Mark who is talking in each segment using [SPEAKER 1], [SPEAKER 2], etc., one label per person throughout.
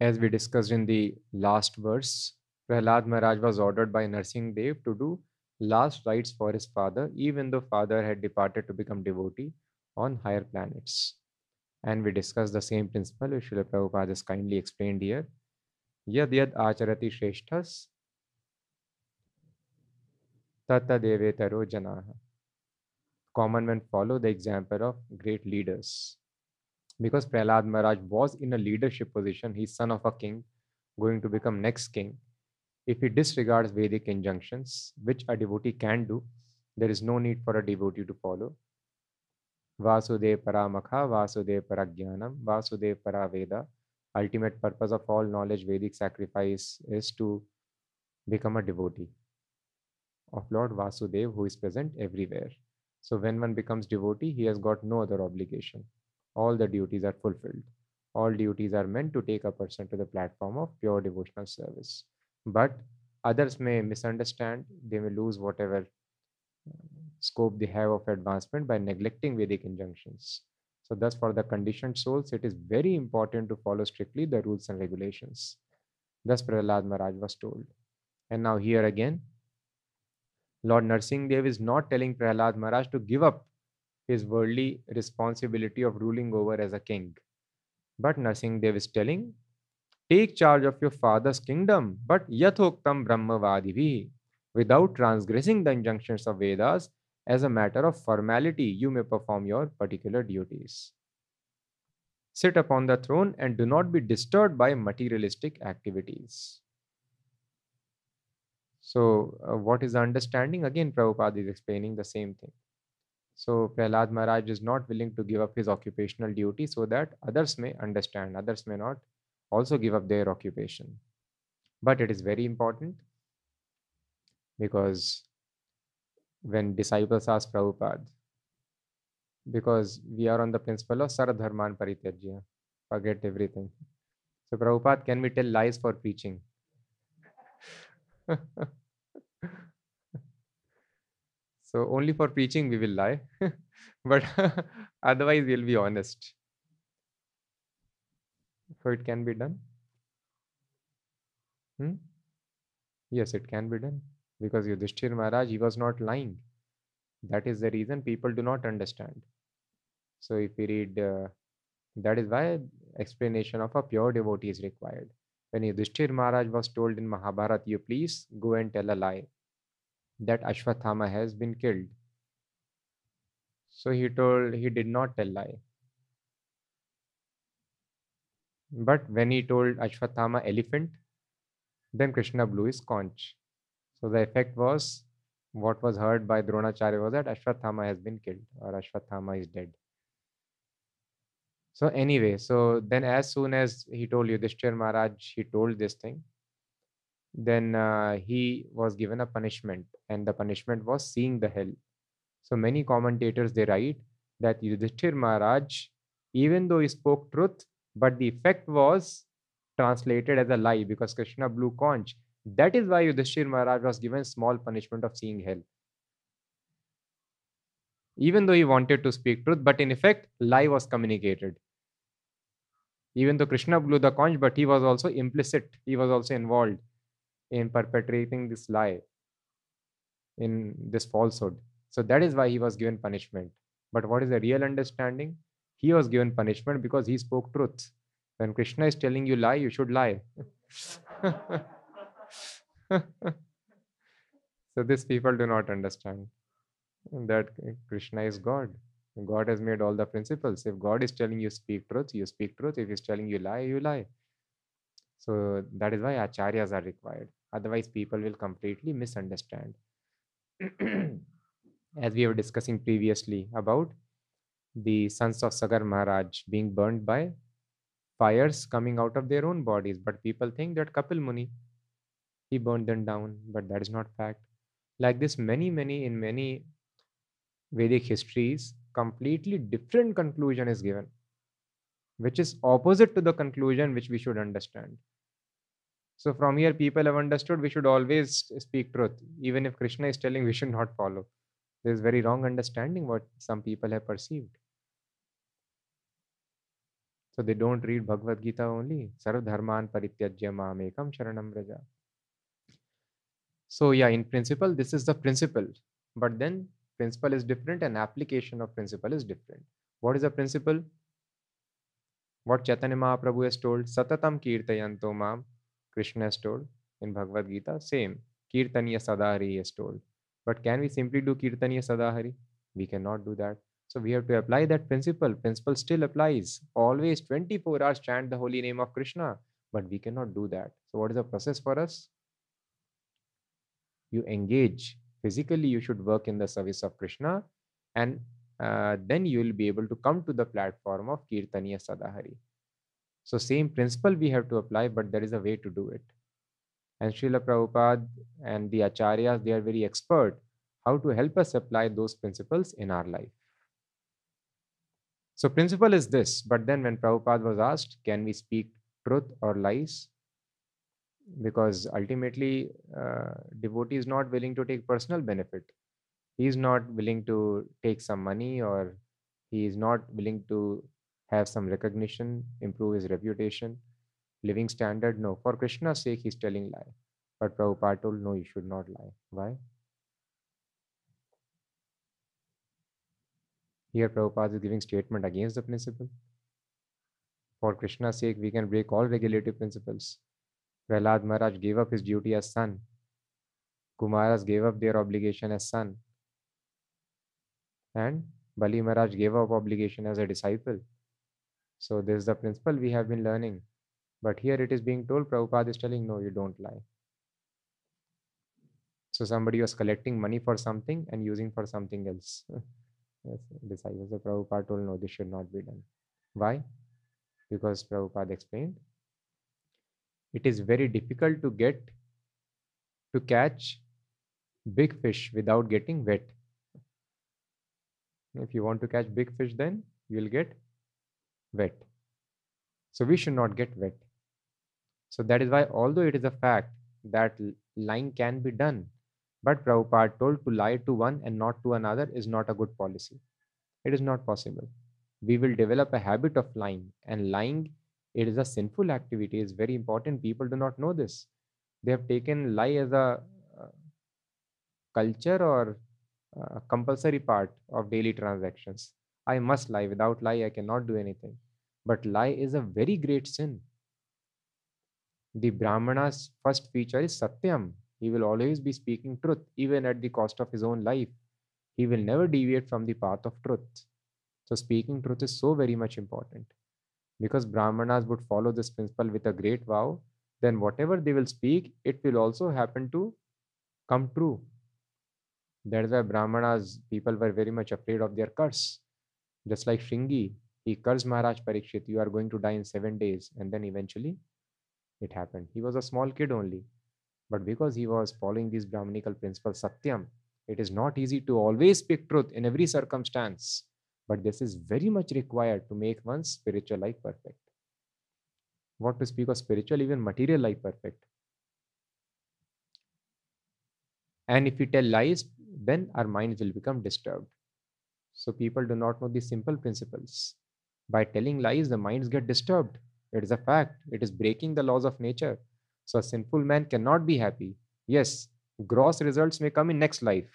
[SPEAKER 1] As we discussed in the last verse, Prahlad Maharaj was ordered by Narsingh Dev to do last rites for his father, even though father had departed to become devotee on higher planets. And we discussed the same principle, which Srila Prabhupada has kindly explained here. Yad yad acharati shreshthas tata devetaro janaha. Common men follow the example of great leaders. Because Prahlad Maharaj was in a leadership position, he's son of a king, going to become next king. If he disregards Vedic injunctions, which a devotee can do, there is no need for a devotee to follow. Vasudev Paramakha, Vasudev Paragyanam, Vasudev Paraveda. Ultimate purpose of all knowledge, Vedic sacrifice is to become a devotee of Lord Vasudev, who is present everywhere. So when one becomes devotee, he has got no other obligation. All the duties are fulfilled. All duties are meant to take a person to the platform of pure devotional service. But others may misunderstand, they may lose whatever uh, scope they have of advancement by neglecting Vedic injunctions. So, thus, for the conditioned souls, it is very important to follow strictly the rules and regulations. Thus, Prahlad Maharaj was told. And now, here again, Lord Narsingh Dev is not telling Prahlad Maharaj to give up his worldly responsibility of ruling over as a king. But Narsingh Dev is telling, take charge of your father's kingdom, but yathoktam brahmavadivi, without transgressing the injunctions of Vedas as a matter of formality, you may perform your particular duties. Sit upon the throne and do not be disturbed by materialistic activities. So, uh, what is understanding? Again, Prabhupada is explaining the same thing. So, Prahlad Maharaj is not willing to give up his occupational duty so that others may understand, others may not also give up their occupation. But it is very important because when disciples ask Prabhupada, because we are on the principle of Sarvadharman Parityajya, forget everything. So, Prabhupada, can we tell lies for preaching? so, only for preaching we will lie, but otherwise, we'll be honest. So, it can be done. Hmm? Yes, it can be done because Yudhishthir Maharaj, he was not lying. That is the reason people do not understand. So if we read, uh, that is why explanation of a pure devotee is required. When Yudhishthir Maharaj was told in Mahabharata, you please go and tell a lie that Ashwathama has been killed. So he told, he did not tell lie. But when he told Ashwathama elephant, then Krishna blew his conch. So the effect was what was heard by Dronacharya was that Ashwathama has been killed or Ashwathama is dead. So anyway, so then as soon as he told Yudhishthir Maharaj, he told this thing, then uh, he was given a punishment and the punishment was seeing the hell. So many commentators, they write that Yudhishthir Maharaj, even though he spoke truth, but the effect was translated as a lie because Krishna blew conch that is why Yudhishthir Maharaj was given small punishment of seeing hell. Even though he wanted to speak truth, but in effect, lie was communicated. Even though Krishna blew the conch, but he was also implicit, he was also involved in perpetrating this lie, in this falsehood. So that is why he was given punishment. But what is the real understanding? He was given punishment because he spoke truth. When Krishna is telling you lie, you should lie. so these people do not understand that Krishna is God. God has made all the principles. If God is telling you speak truth, you speak truth. If He's telling you lie, you lie. So that is why acharyas are required. Otherwise, people will completely misunderstand. As we were discussing previously about the sons of Sagar Maharaj being burned by fires coming out of their own bodies. But people think that Kapil Muni he burned them down, but that is not fact. Like this, many, many, in many Vedic histories, completely different conclusion is given, which is opposite to the conclusion which we should understand. So from here, people have understood we should always speak truth. Even if Krishna is telling we should not follow. There is very wrong understanding what some people have perceived. So they don't read Bhagavad Gita only. Sarv dharman parityajya mamekam sharanam raja. So yeah, in principle, this is the principle. But then principle is different and application of principle is different. What is the principle? What Chaitanya Mahaprabhu has told, Satatam Kirtayanto Mam, Krishna has told in Bhagavad Gita, same. Kirtaniya Sadahari has told. But can we simply do Kirtaniya Sadahari? We cannot do that. So we have to apply that principle. Principle still applies. Always 24 hours chant the holy name of Krishna. But we cannot do that. So what is the process for us? You engage. Physically, you should work in the service of Krishna. And uh, then you will be able to come to the platform of Kirtaniya Sadahari. So same principle we have to apply, but there is a way to do it. And Srila Prabhupada and the Acharyas, they are very expert how to help us apply those principles in our life. So principle is this, but then when Prabhupada was asked, can we speak truth or lies? Because ultimately, uh, devotee is not willing to take personal benefit he is not willing to take some money or he is not willing to have some recognition, improve his reputation, living standard. No, for Krishna's sake, he's telling lie. But Prabhupada told, no, you should not lie. Why? Here, Prabhupada is giving statement against the principle. For Krishna's sake, we can break all regulative principles. Prahlad Maharaj gave up his duty as son. Kumaras gave up their obligation as son and Bali Maharaj gave up obligation as a disciple. So this is the principle we have been learning. But here it is being told, Prabhupada is telling, no, you don't lie. So somebody was collecting money for something and using for something else. yes, disciples of Prabhupada told, no, this should not be done. Why? Because Prabhupada explained, it is very difficult to get, to catch big fish without getting wet. If you want to catch big fish, then you will get wet. So we should not get wet. So that is why, although it is a fact that lying can be done, but Prabhupada told to lie to one and not to another is not a good policy. It is not possible. We will develop a habit of lying, and lying it is a sinful activity. It's very important. People do not know this. They have taken lie as a uh, culture or uh, compulsory part of daily transactions. I must lie. Without lie, I cannot do anything. But lie is a very great sin. The Brahmana's first feature is Satyam. He will always be speaking truth, even at the cost of his own life. He will never deviate from the path of truth. So, speaking truth is so very much important. Because Brahmanas would follow this principle with a great vow, then whatever they will speak, it will also happen to come true. That is why Brahmanas, people were very much afraid of their curse. Just like Shringi, he cursed Maharaj Parikshit, you are going to die in seven days. And then eventually it happened. He was a small kid only. But because he was following these Brahmanical principles, Satyam, it is not easy to always speak truth in every circumstance. But this is very much required to make one's spiritual life perfect. What to speak of spiritual, even material life perfect. And if we tell lies, then our minds will become disturbed. So people do not know these simple principles. By telling lies, the minds get disturbed. It is a fact. It is breaking the laws of nature. So a sinful man cannot be happy. Yes, gross results may come in next life.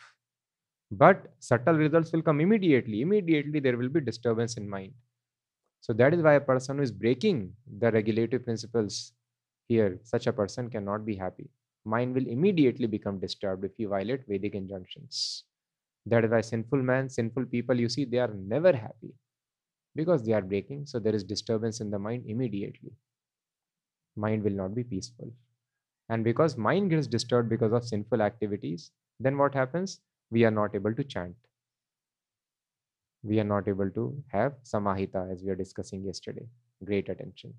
[SPEAKER 1] But subtle results will come immediately. Immediately there will be disturbance in mind. So that is why a person who is breaking the regulative principles here, such a person cannot be happy mind will immediately become disturbed if you violate Vedic injunctions. That is why sinful man, sinful people, you see, they are never happy because they are breaking. So there is disturbance in the mind immediately. Mind will not be peaceful. And because mind gets disturbed because of sinful activities, then what happens? We are not able to chant. We are not able to have samahita as we are discussing yesterday. Great attention.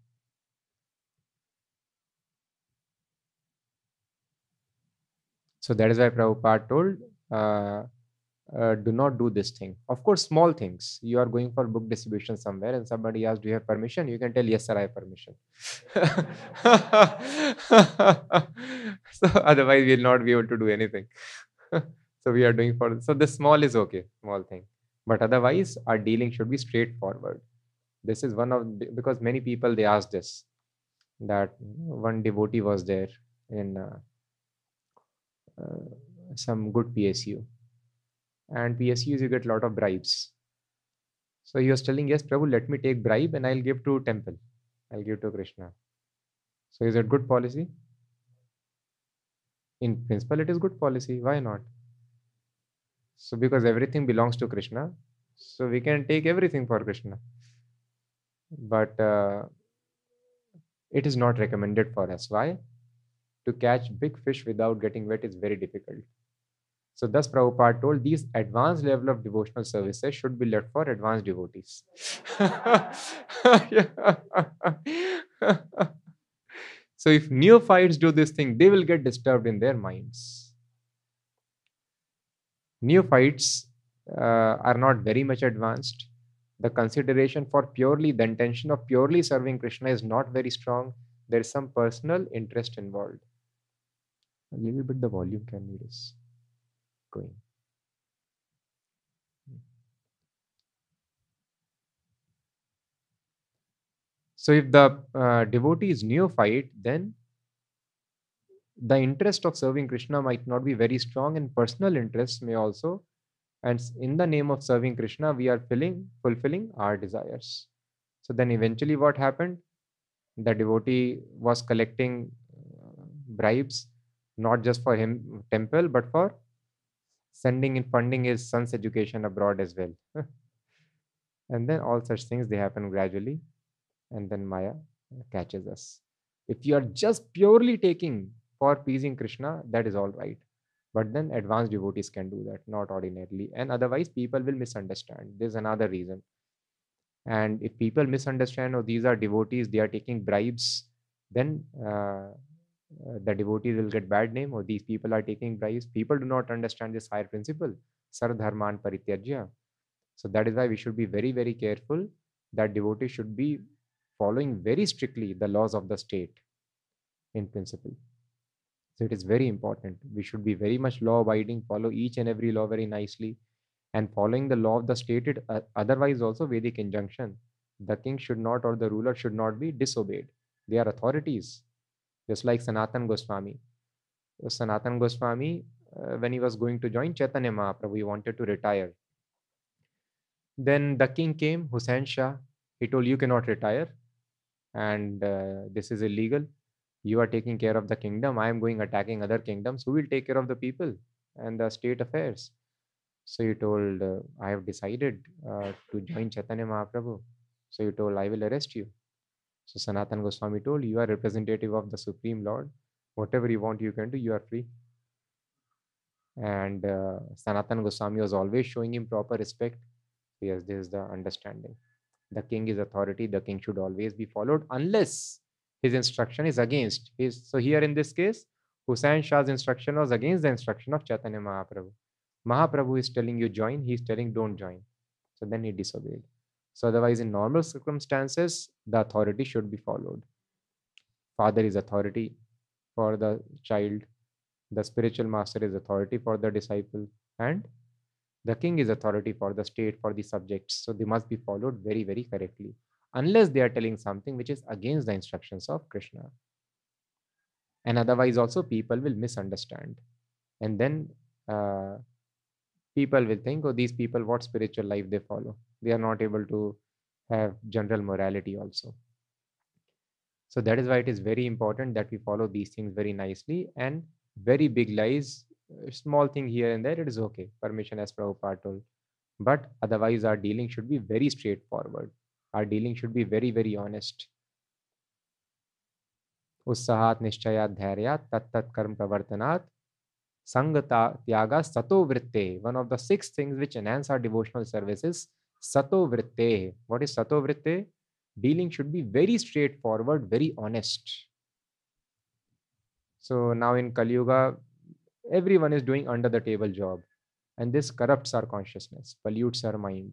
[SPEAKER 1] So that is why Prabhupada told, uh, uh, do not do this thing. Of course, small things. You are going for book distribution somewhere and somebody asks, do you have permission? You can tell, yes, sir, I have permission. so otherwise, we'll not be able to do anything. so we are doing for, so the small is okay, small thing. But otherwise, our dealing should be straightforward. this is one of because many people they ask this that one devotee was there in uh, uh, some good psu and psus you get a lot of bribes. So he was telling yes prabhu let me take bribe and i'll give to temple. I'll give to krishna. So is it good policy? In principle it is good policy. Why not? So because everything belongs to krishna so we can take everything for krishna. But uh, it is not recommended for us. Why? To catch big fish without getting wet is very difficult so thus Prabhupada told these advanced level of devotional services should be left for advanced devotees. so if neophytes do this thing, they will get disturbed in their minds. Neophytes uh, are not very much advanced. The consideration for purely, the intention of purely serving Krishna is not very strong. There is some personal interest involved. A little bit the volume can be this going. So if the uh, devotee is neophyte, then the interest of serving Krishna might not be very strong, and personal interests may also. And in the name of serving Krishna, we are filling, fulfilling our desires. So then eventually, what happened? The devotee was collecting uh, bribes, not just for him temple, but for sending in funding his son's education abroad as well. and then all such things they happen gradually, and then Maya catches us. If you are just purely taking for pleasing Krishna, that is all right. But then advanced devotees can do that, not ordinarily. And otherwise, people will misunderstand. There's another reason. And if people misunderstand, oh, these are devotees, they are taking bribes, then uh, uh, the devotees will get bad name or these people are taking bribes. People do not understand this higher principle sarvadharman parityajya so that is why we should be very very careful that devotees should be following very strictly the laws of the state in principle. So it is very important. We should be very much law abiding follow each and every law very nicely and following the law of the state it, uh, otherwise also vedic injunction. The king should not or the ruler should not be disobeyed. They are authorities just like Sanatan Goswami. Sanatan Goswami, uh, when he was going to join Chaitanya Mahaprabhu, he wanted to retire. Then the king came, Hussain Shah. He told, You cannot retire, and uh, this is illegal. You are taking care of the kingdom. I am going attacking other kingdoms. Who will take care of the people and the state affairs? So he told, uh, I have decided uh, to join Chaitanya Mahaprabhu. So he told, I will arrest you. So Sanatan Goswami told, You are representative of the Supreme Lord. Whatever you want, you can do, you are free. And uh, Sanatan Goswami was always showing him proper respect. Yes, this is the understanding. The king is authority, the king should always be followed unless his instruction is against his. So, here in this case, Hussain Shah's instruction was against the instruction of Chaitanya Mahaprabhu. Mahaprabhu is telling you join, he is telling don't join. So then he disobeyed. So otherwise, in normal circumstances, the authority should be followed. Father is authority for the child. The spiritual master is authority for the disciple. And the king is authority for the state, for the subjects. So they must be followed very, very correctly. Unless they are telling something which is against the instructions of Krishna. And otherwise, also people will misunderstand. And then uh, people will think, oh, these people, what spiritual life they follow they are not able to have general morality also so that is why it is very important that we follow these things very nicely and very big lies small thing here and there it is okay permission as Prabhupada told but otherwise our dealing should be very straightforward our dealing should be very very honest उत्साहात निश्चयात धैर्यात तत्त कर्म प्रवर्तनात् sangata tyaga sato vritte one of the six things which enhance our devotional services Sato vritte. What is Sato vritte? Dealing should be very straightforward, very honest. So now in Kali Yuga, everyone is doing under the table job. And this corrupts our consciousness, pollutes our mind.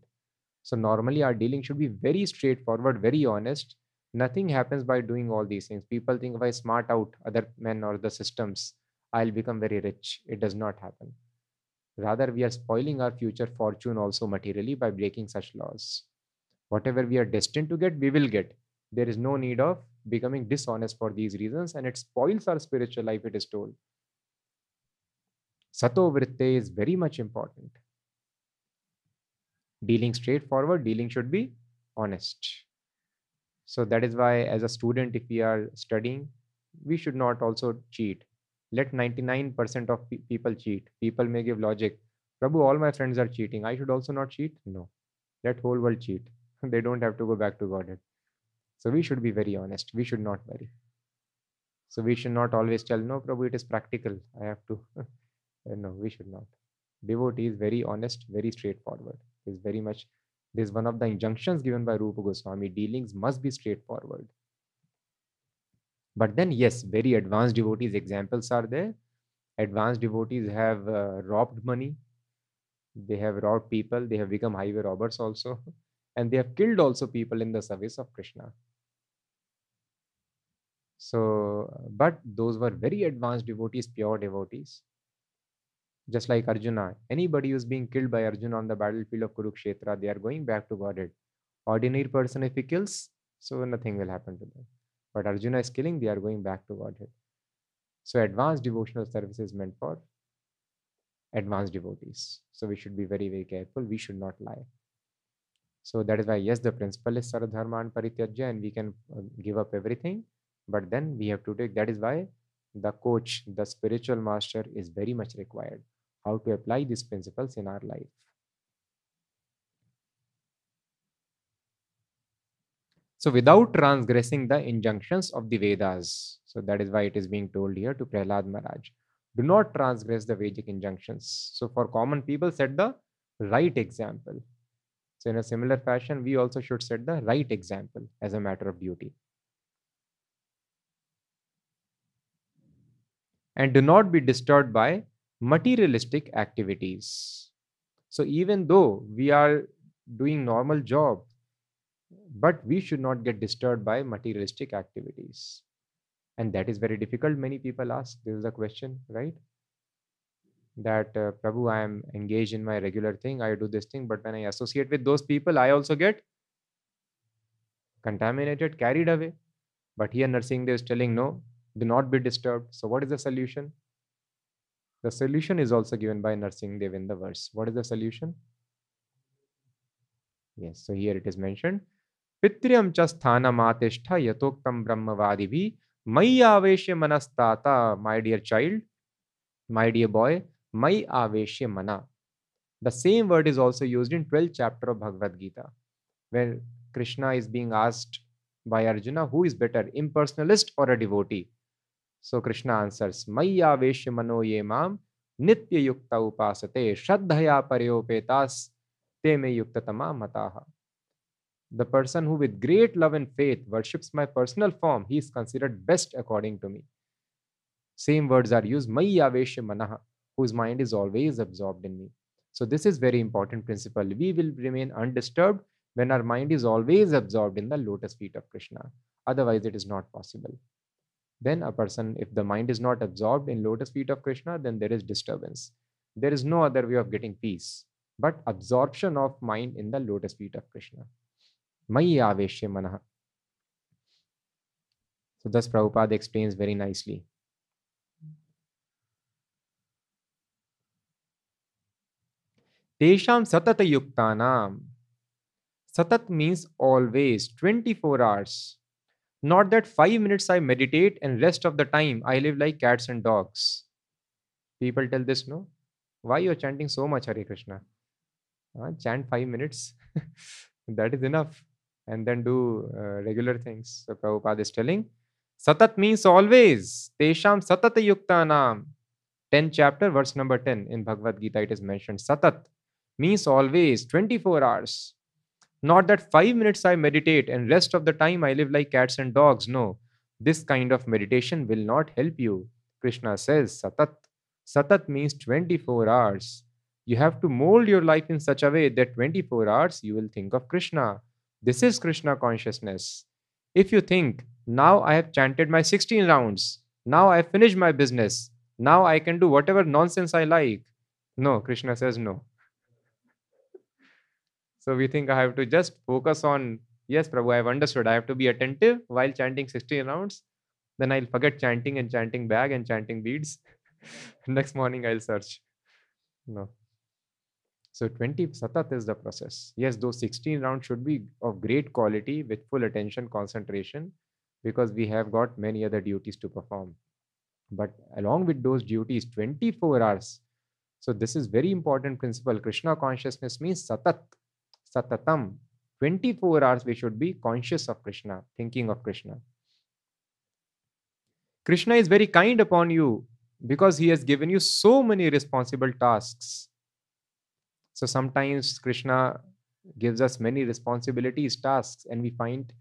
[SPEAKER 1] So normally our dealing should be very straightforward, very honest. Nothing happens by doing all these things. People think I smart out other men or the systems, I'll become very rich. It does not happen. Rather, we are spoiling our future fortune also materially by breaking such laws. Whatever we are destined to get, we will get. There is no need of becoming dishonest for these reasons, and it spoils our spiritual life, it is told. Sato vritte is very much important. Dealing straightforward, dealing should be honest. So that is why, as a student, if we are studying, we should not also cheat. Let 99% of pe- people cheat. People may give logic. Prabhu, all my friends are cheating. I should also not cheat? No. Let whole world cheat. they don't have to go back to Godhead. So we should be very honest. We should not worry. So we should not always tell, no, Prabhu, it is practical. I have to. no, we should not. Devotee is very honest, very straightforward. Is very much. This is one of the injunctions given by Rupa Goswami. Dealings must be straightforward. But then, yes, very advanced devotees examples are there. Advanced devotees have uh, robbed money. They have robbed people. They have become highway robbers also. And they have killed also people in the service of Krishna. So, but those were very advanced devotees, pure devotees. Just like Arjuna, anybody who's being killed by Arjuna on the battlefield of Kurukshetra, they are going back to Godhead. Ordinary person, if he kills, so nothing will happen to them. But Arjuna is killing, they are going back to Godhead. So advanced devotional service is meant for advanced devotees. So we should be very, very careful. We should not lie. So that is why, yes, the principle is Saradharma and Parityajya, and we can uh, give up everything. But then we have to take, that is why the coach, the spiritual master is very much required. How to apply these principles in our life. So without transgressing the injunctions of the Vedas. So that is why it is being told here to Prahlad Maharaj. Do not transgress the Vedic injunctions. So for common people, set the right example. So in a similar fashion, we also should set the right example as a matter of duty. And do not be disturbed by materialistic activities. So even though we are doing normal job, but we should not get disturbed by materialistic activities. And that is very difficult many people ask. This is a question right? That uh, prabhu i am engaged in my regular thing. I do this thing but when i associate with those people i also get contaminated carried away. But here Nrsimhadev is telling no do not be disturbed. So what is the solution? The solution is also given by Nrsimhadev in the verse. What is the solution? Yes so here it is mentioned पितृम च स्थान आतिष्ठ यथोक्तम ब्रह्मवादी भी मई आवेश मनस्ताता my dear child my dear boy मई आवेश मना। The same word is also use in twelfth chapter of Bhagavad Gita where Krishna is being asked by Arjuna who is better impersonalist or a devotee so Krishna answers मई आवेश मनो ये माम नित्य युक्त उपासते श्रद्धया परोपेता ते में युक्त तमा मता। The person who with great love and faith worships my personal form, he is considered best according to me. Same words are used, Mayavesha Manaha, whose mind is always absorbed in me. So this is very important principle. We will remain undisturbed when our mind is always absorbed in the lotus feet of Krishna. Otherwise, it is not possible. Then a person, if the mind is not absorbed in lotus feet of Krishna, then there is disturbance. There is no other way of getting peace but absorption of mind in the lotus feet of Krishna. Mayi aveshya manah. So thus Prabhupada explains very nicely. Tesham satata yuktanam. Satat means always, 24 hours. Not that five minutes I meditate and rest of the time I live like cats and dogs. People tell this, no? Why you're chanting so much Hare Krishna? Uh, chant five minutes. that is enough and then do uh, regular things. So Prabhupada is telling, Satat means always. Tesham Satata Yuktanam. 10 chapter, verse number 10 in Bhagavad Gita, it is mentioned. Satat means always, 24 hours. Not that five minutes I meditate and rest of the time I live like cats and dogs. No, this kind of meditation will not help you. Krishna says, Satat. Satat means 24 hours. You have to mold your life in such a way that 24 hours you will think of Krishna this is Krishna consciousness. If you think, now I have chanted my 16 rounds, now I have finished my business, now I can do whatever nonsense I like. No, Krishna says no. So we think I have to just focus on, yes, Prabhu, I have understood. I have to be attentive while chanting 16 rounds. Then I'll forget chanting and chanting bag and chanting beads. Next morning I'll search. No. So 20 satat is the process. Yes, those 16 rounds should be of great quality with full attention, concentration, because we have got many other duties to perform. But along with those duties, 24 hours. So this is very important principle. Krishna consciousness means satat, satatam. 24 hours we should be conscious of Krishna, thinking of Krishna. Krishna is very kind upon you because he has given you so many responsible tasks so sometimes Krishna gives us many responsibilities, tasks, and we find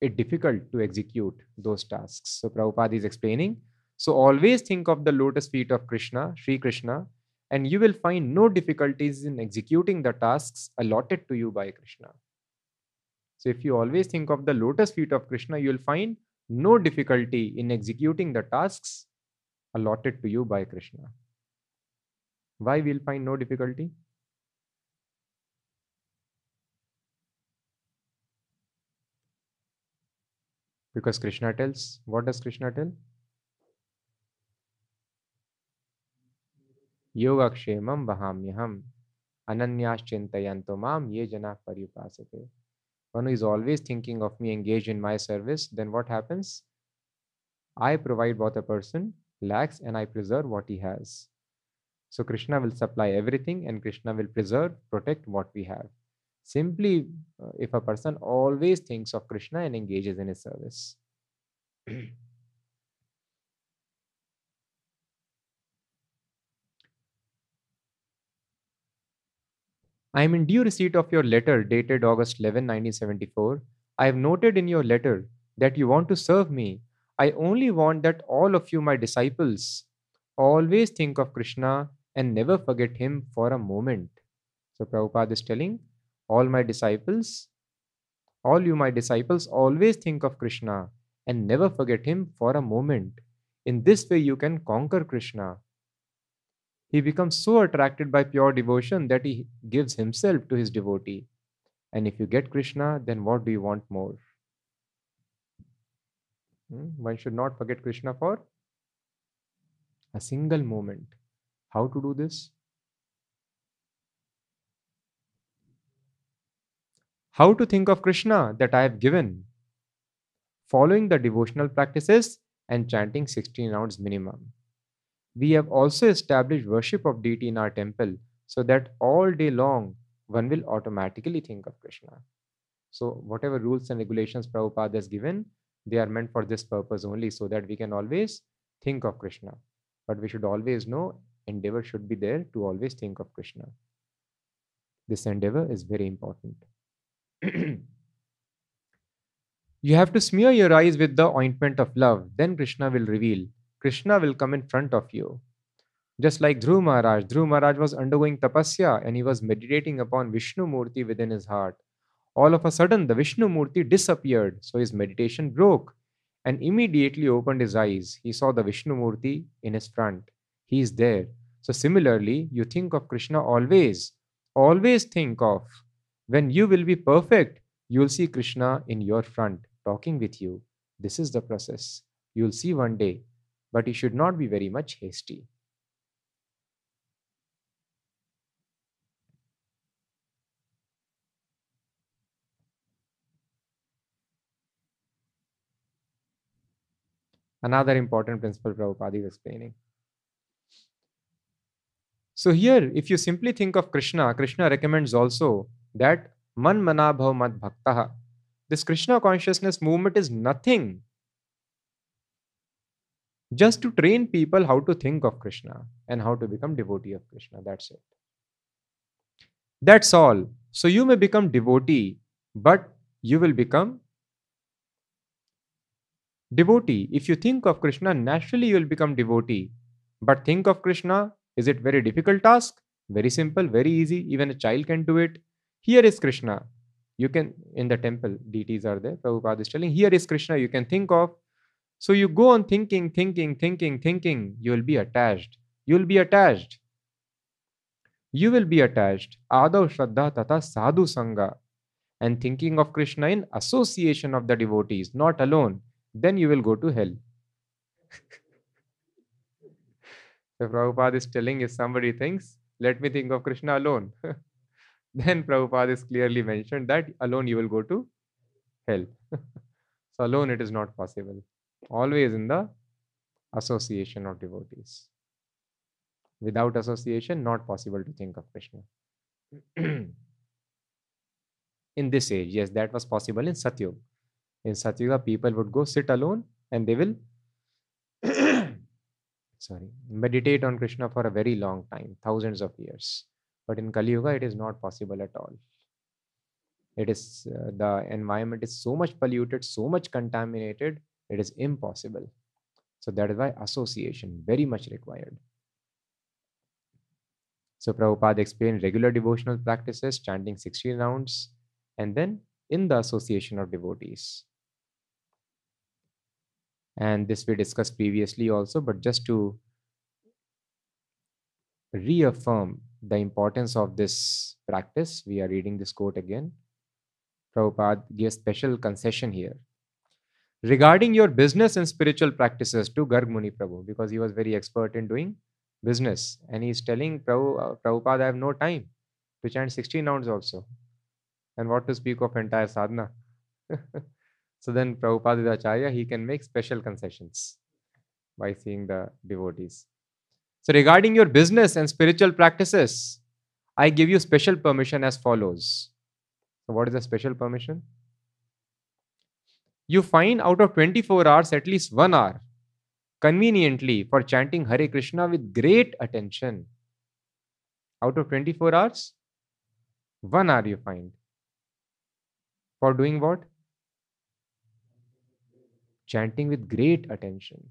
[SPEAKER 1] it difficult to execute those tasks. So Prabhupada is explaining. So always think of the lotus feet of Krishna, Sri Krishna, and you will find no difficulties in executing the tasks allotted to you by Krishna. So if you always think of the lotus feet of Krishna, you will find no difficulty in executing the tasks allotted to you by Krishna. Why we'll find no difficulty? Because Krishna tells, what does Krishna tell? Vahamyaham ananyas chintayanto mam ye jana paripasate. One who is always thinking of me engaged in my service, then what happens? I provide what a person lacks and I preserve what he has. So Krishna will supply everything and Krishna will preserve, protect what we have. Simply, uh, if a person always thinks of Krishna and engages in his service. I am in due receipt of your letter dated August 11, 1974. I have noted in your letter that you want to serve me. I only want that all of you, my disciples, always think of Krishna and never forget him for a moment. So Prabhupada is telling all my disciples, all you my disciples, always think of Krishna and never forget him for a moment. In this way, you can conquer Krishna. He becomes so attracted by pure devotion that he gives himself to his devotee. And if you get Krishna, then what do you want more? Hmm? One should not forget Krishna for a single moment. How to do this? How to think of Krishna that I have given? Following the devotional practices and chanting 16 rounds minimum. We have also established worship of deity in our temple so that all day long one will automatically think of Krishna. So, whatever rules and regulations Prabhupada has given, they are meant for this purpose only so that we can always think of Krishna. But we should always know endeavor should be there to always think of Krishna. This endeavor is very important. you have to smear your eyes with the ointment of love, then Krishna will reveal. Krishna will come in front of you. Just like Dhruv Maharaj, Dhruv Maharaj was undergoing tapasya and he was meditating upon Vishnu Murti within his heart. All of a sudden, the Vishnu Murti disappeared, so his meditation broke and immediately opened his eyes. He saw the Vishnu Murti in his front. He is there. So, similarly, you think of Krishna always. Always think of when you will be perfect, you will see Krishna in your front talking with you. This is the process. You will see one day, but you should not be very much hasty. Another important principle Prabhupada is explaining. So here, if you simply think of Krishna, Krishna recommends also that man mana bhav mad bhaktaha. This Krishna consciousness movement is nothing. Just to train people how to think of Krishna and how to become devotee of Krishna. That's it. That's all. So you may become devotee, but you will become devotee. If you think of Krishna, naturally you will become devotee. But think of Krishna is it very difficult task? Very simple, very easy. Even a child can do it. Here is Krishna. You can, in the temple, deities are there. Prabhupada is telling, here is Krishna, you can think of. So you go on thinking, thinking, thinking, thinking. You will be attached. You will be attached. you will be attached adav shraddha tata sadhu sangha and thinking of Krishna in association of the devotees, not alone, then you will go to hell. so Prabhupada is telling if somebody thinks, let me think of Krishna alone, then Prabhupada is clearly mentioned that alone you will go to hell. so alone it is not possible. Always in the association of devotees. Without association, not possible to think of Krishna. in this age. Yes, that was possible in Satyug. In Satyuga, people would go sit alone and they will sorry meditate on Krishna for a very long time, thousands of years. But in Kali Yuga, it is not possible at all. It is uh, the environment is so much polluted, so much contaminated, it is impossible. So that is why association very much required. So Prabhupada explained regular devotional practices, chanting 16 rounds, and then in the association of devotees. And this we discussed previously also, but just to reaffirm the importance of this practice, we are reading this quote again. Prabhupada gives special concession here. Regarding your business and spiritual practices to Garg Muni Prabhu, because he was very expert in doing business. And he's telling Prabhu, uh, Prabhupada, I have no time to chant 16 rounds also and what to speak of entire sadhana. so then Prabhupada he can make special concessions by seeing the devotees. So regarding your business and spiritual practices, I give you special permission as follows. So what is the special permission? You find out of 24 hours at least one hour conveniently for chanting Hare Krishna with great attention. Out of 24 hours, one hour you find. For doing what? Chanting with great attention.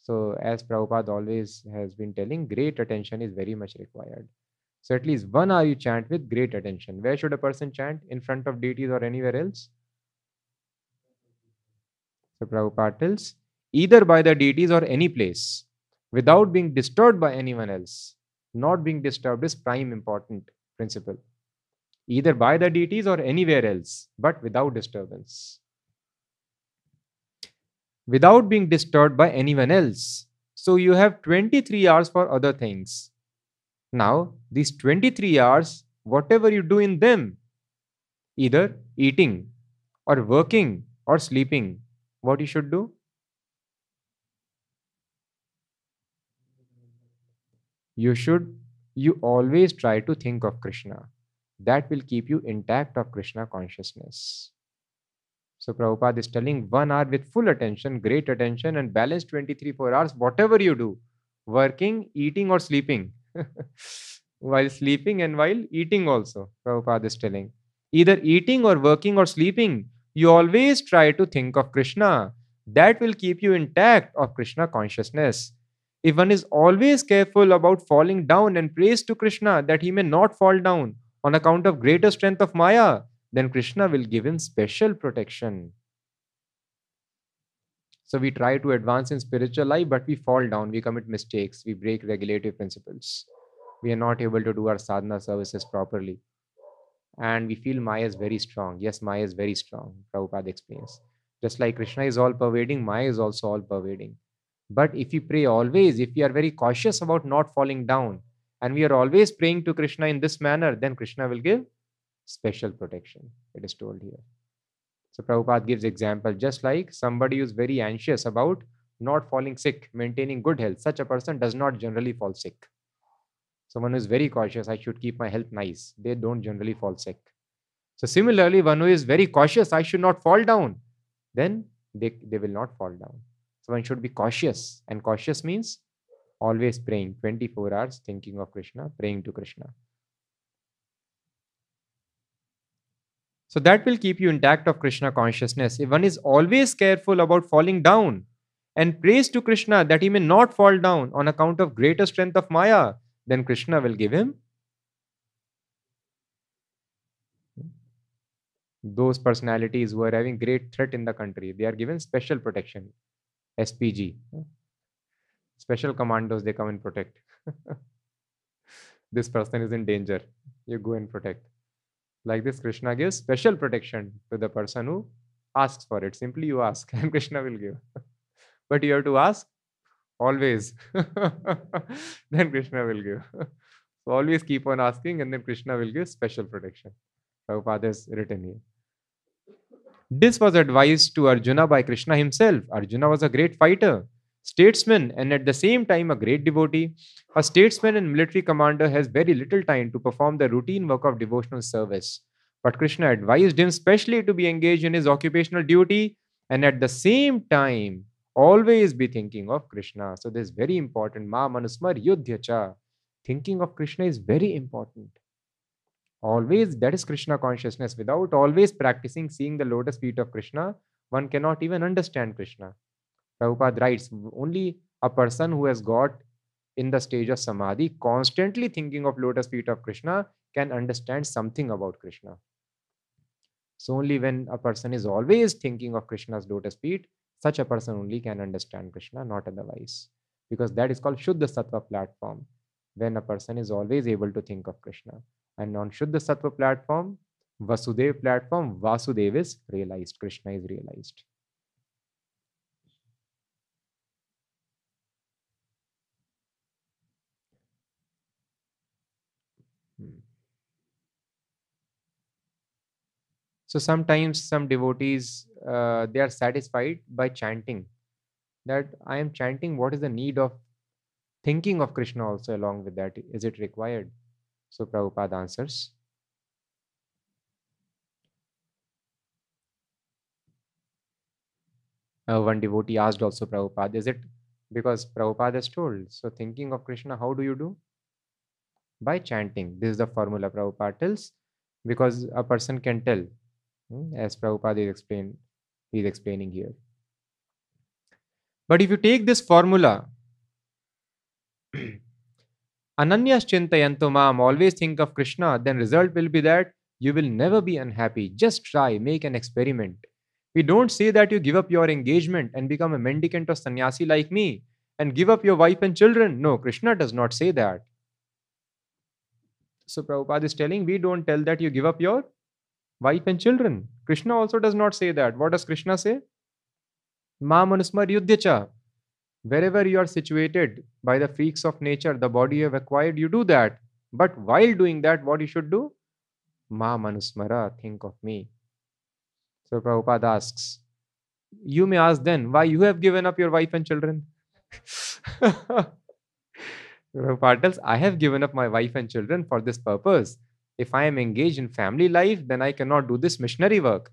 [SPEAKER 1] So, as Prabhupada always has been telling, great attention is very much required. So, at least one hour you chant with great attention. Where should a person chant? In front of deities or anywhere else? So, Prabhupada tells either by the deities or any place without being disturbed by anyone else. Not being disturbed is prime important principle either by the deities or anywhere else, but without disturbance. Without being disturbed by anyone else. So you have 23 hours for other things. Now, these 23 hours, whatever you do in them, either eating or working or sleeping, what you should do? You should, you always try to think of Krishna that will keep you intact of Krishna consciousness. So Prabhupada is telling one hour with full attention, great attention, and balance 23 4 hours, whatever you do, working, eating, or sleeping. while sleeping and while eating also, Prabhupada is telling. Either eating or working or sleeping, you always try to think of Krishna. That will keep you intact of Krishna consciousness. If one is always careful about falling down and prays to Krishna that he may not fall down, on account of greater strength of Maya, then Krishna will give him special protection. So we try to advance in spiritual life, but we fall down, we commit mistakes, we break regulative principles. We are not able to do our sadhana services properly. And we feel Maya is very strong. Yes, Maya is very strong, Prabhupada explains. Just like Krishna is all pervading, Maya is also all pervading. But if we pray always, if we are very cautious about not falling down, and we are always praying to Krishna in this manner, then Krishna will give special protection. It is told here. So Prabhupada gives example, just like somebody who is very anxious about not falling sick, maintaining good health. Such a person does not generally fall sick. Someone who is very cautious, I should keep my health nice. They don't generally fall sick. So similarly, one who is very cautious, I should not fall down. Then they, they will not fall down. So one should be cautious. And cautious means always praying 24 hours thinking of krishna praying to krishna so that will keep you intact of krishna consciousness. If one is always careful about falling down and prays to krishna that he may not fall down on account of greater strength of maya then krishna will give him those personalities who are having great threat in the country. They are given special protection. Spg special commandos they come and protect. This person is in danger. You go and protect. Like this, Krishna gives special protection to the person who asks for it. Simply you ask, and Krishna will give. but you have to ask always. then Krishna will give. so always keep on asking, and then Krishna will give special protection. Prabhupada has written here. This was advised to Arjuna by Krishna himself. Arjuna was a great fighter, statesman, and at the same time a great devotee. A statesman and military commander has very little time to perform the routine work of devotional service. But Krishna advised him specially to be engaged in his occupational duty and at the same time always be thinking of Krishna. So this is very important. Ma manusmar yudhyacha. Thinking of Krishna is very important always that is krishna consciousness without always practicing seeing the lotus feet of krishna one cannot even understand krishna prabhupada writes only a person who has got in the stage of samadhi constantly thinking of lotus feet of krishna can understand something about krishna. So only when a person is always thinking of krishna's lotus feet such a person only can understand krishna not otherwise. Because that is called shuddha sattva platform when a person is always able to think of krishna. And on Shuddha Sattva platform, Vasudeva platform, Vasudev is realized, Krishna is realized. So sometimes some devotees uh, they are satisfied by chanting that I am chanting. What is the need of thinking of Krishna also along with that? Is it required? So Prabhupada answers. Uh, one devotee asked also Prabhupada, is it because Prabhupada has told? So thinking of Krishna, how do you do? By chanting. This is the formula Prabhupada tells because a person can tell, Hmm, as Prabhupada is explain, he is explaining here. But if you take this formula Ananyas chintayanto mam, always think of Krishna, then result will be that you will never be unhappy. Just try, make an experiment. We don't say that you give up your engagement and become a mendicant or sannyasi like me and give up your wife and children. No, Krishna does not say that. So Prabhupada is telling, we don't tell that you give up your wife and children. Krishna also does not say that. What does Krishna say? Ma manusmar yudhyacha wherever you are situated by the freaks of nature, the body you have acquired, you do that. But while doing that, what you should do? Ma manusmara, think of me. So Prabhupada asks, you may ask then, why you have given up your wife and children? Prabhupada tells, I have given up my wife and children for this purpose. If I am engaged in family life, then I cannot do this missionary work.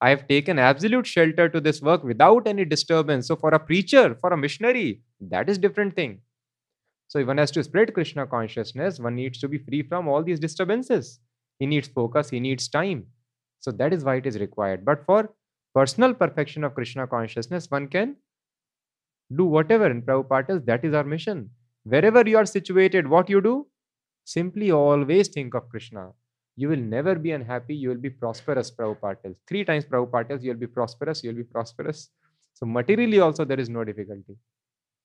[SPEAKER 1] I have taken absolute shelter to this work without any disturbance. So, for a preacher, for a missionary, that is different thing. So, if one has to spread Krishna consciousness, one needs to be free from all these disturbances. He needs focus, he needs time. So, that is why it is required. But for personal perfection of Krishna consciousness, one can do whatever. In Prabhupada, that is our mission. Wherever you are situated, what you do? Simply always think of Krishna you will never be unhappy. You will be prosperous, Prabhupada tells. Three times Prabhupada tells, you will be prosperous, you will be prosperous. So materially also there is no difficulty.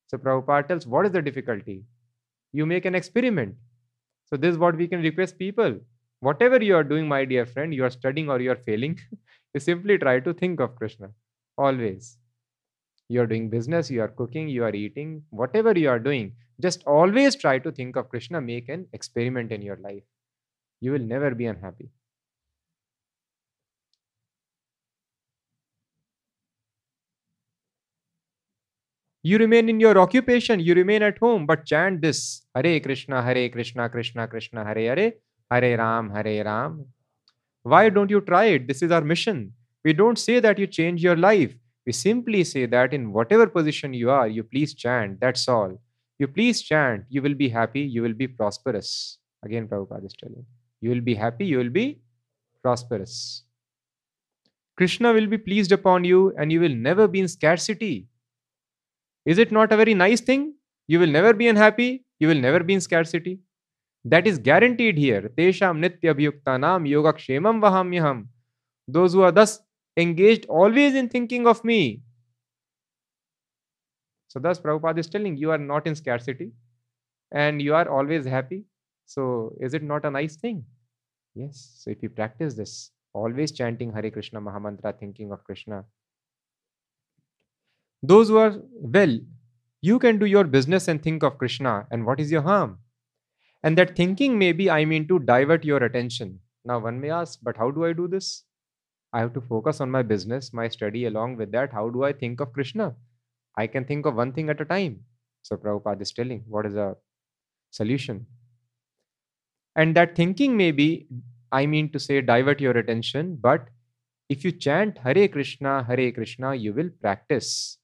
[SPEAKER 1] So Prabhupada tells, what is the difficulty? You make an experiment. So this is what we can request people. Whatever you are doing, my dear friend, you are studying or you are failing, you simply try to think of Krishna. Always. You are doing business, you are cooking, you are eating, whatever you are doing, just always try to think of Krishna, make an experiment in your life you will never be unhappy. You remain in your occupation, you remain at home, but chant this Hare Krishna, Hare Krishna, Krishna Krishna, Hare Hare, Hare Ram, Hare Ram. Why don't you try it? This is our mission. We don't say that you change your life. We simply say that in whatever position you are, you please chant. That's all. You please chant. You will be happy. You will be prosperous. Again, Prabhupada is telling. You will be happy, you will be prosperous. Krishna will be pleased upon you and you will never be in scarcity. Is it not a very nice thing? You will never be unhappy, you will never be in scarcity. That is guaranteed here. Tesham nitya abhyuktanam yogakshemam vahamyaham. Those who are thus engaged always in thinking of me. So thus Prabhupada is telling you are not in scarcity and you are always happy. So, is it not a nice thing? Yes. So, if you practice this, always chanting Hare Krishna Mahamantra, thinking of Krishna. Those who are, well, you can do your business and think of Krishna, and what is your harm? And that thinking may be, I mean, to divert your attention. Now, one may ask, but how do I do this? I have to focus on my business, my study. Along with that, how do I think of Krishna? I can think of one thing at a time. So, Prabhupada is telling what is a solution. And that thinking may be, I mean to say, divert your attention, but if you chant Hare Krishna, Hare Krishna, you will practice.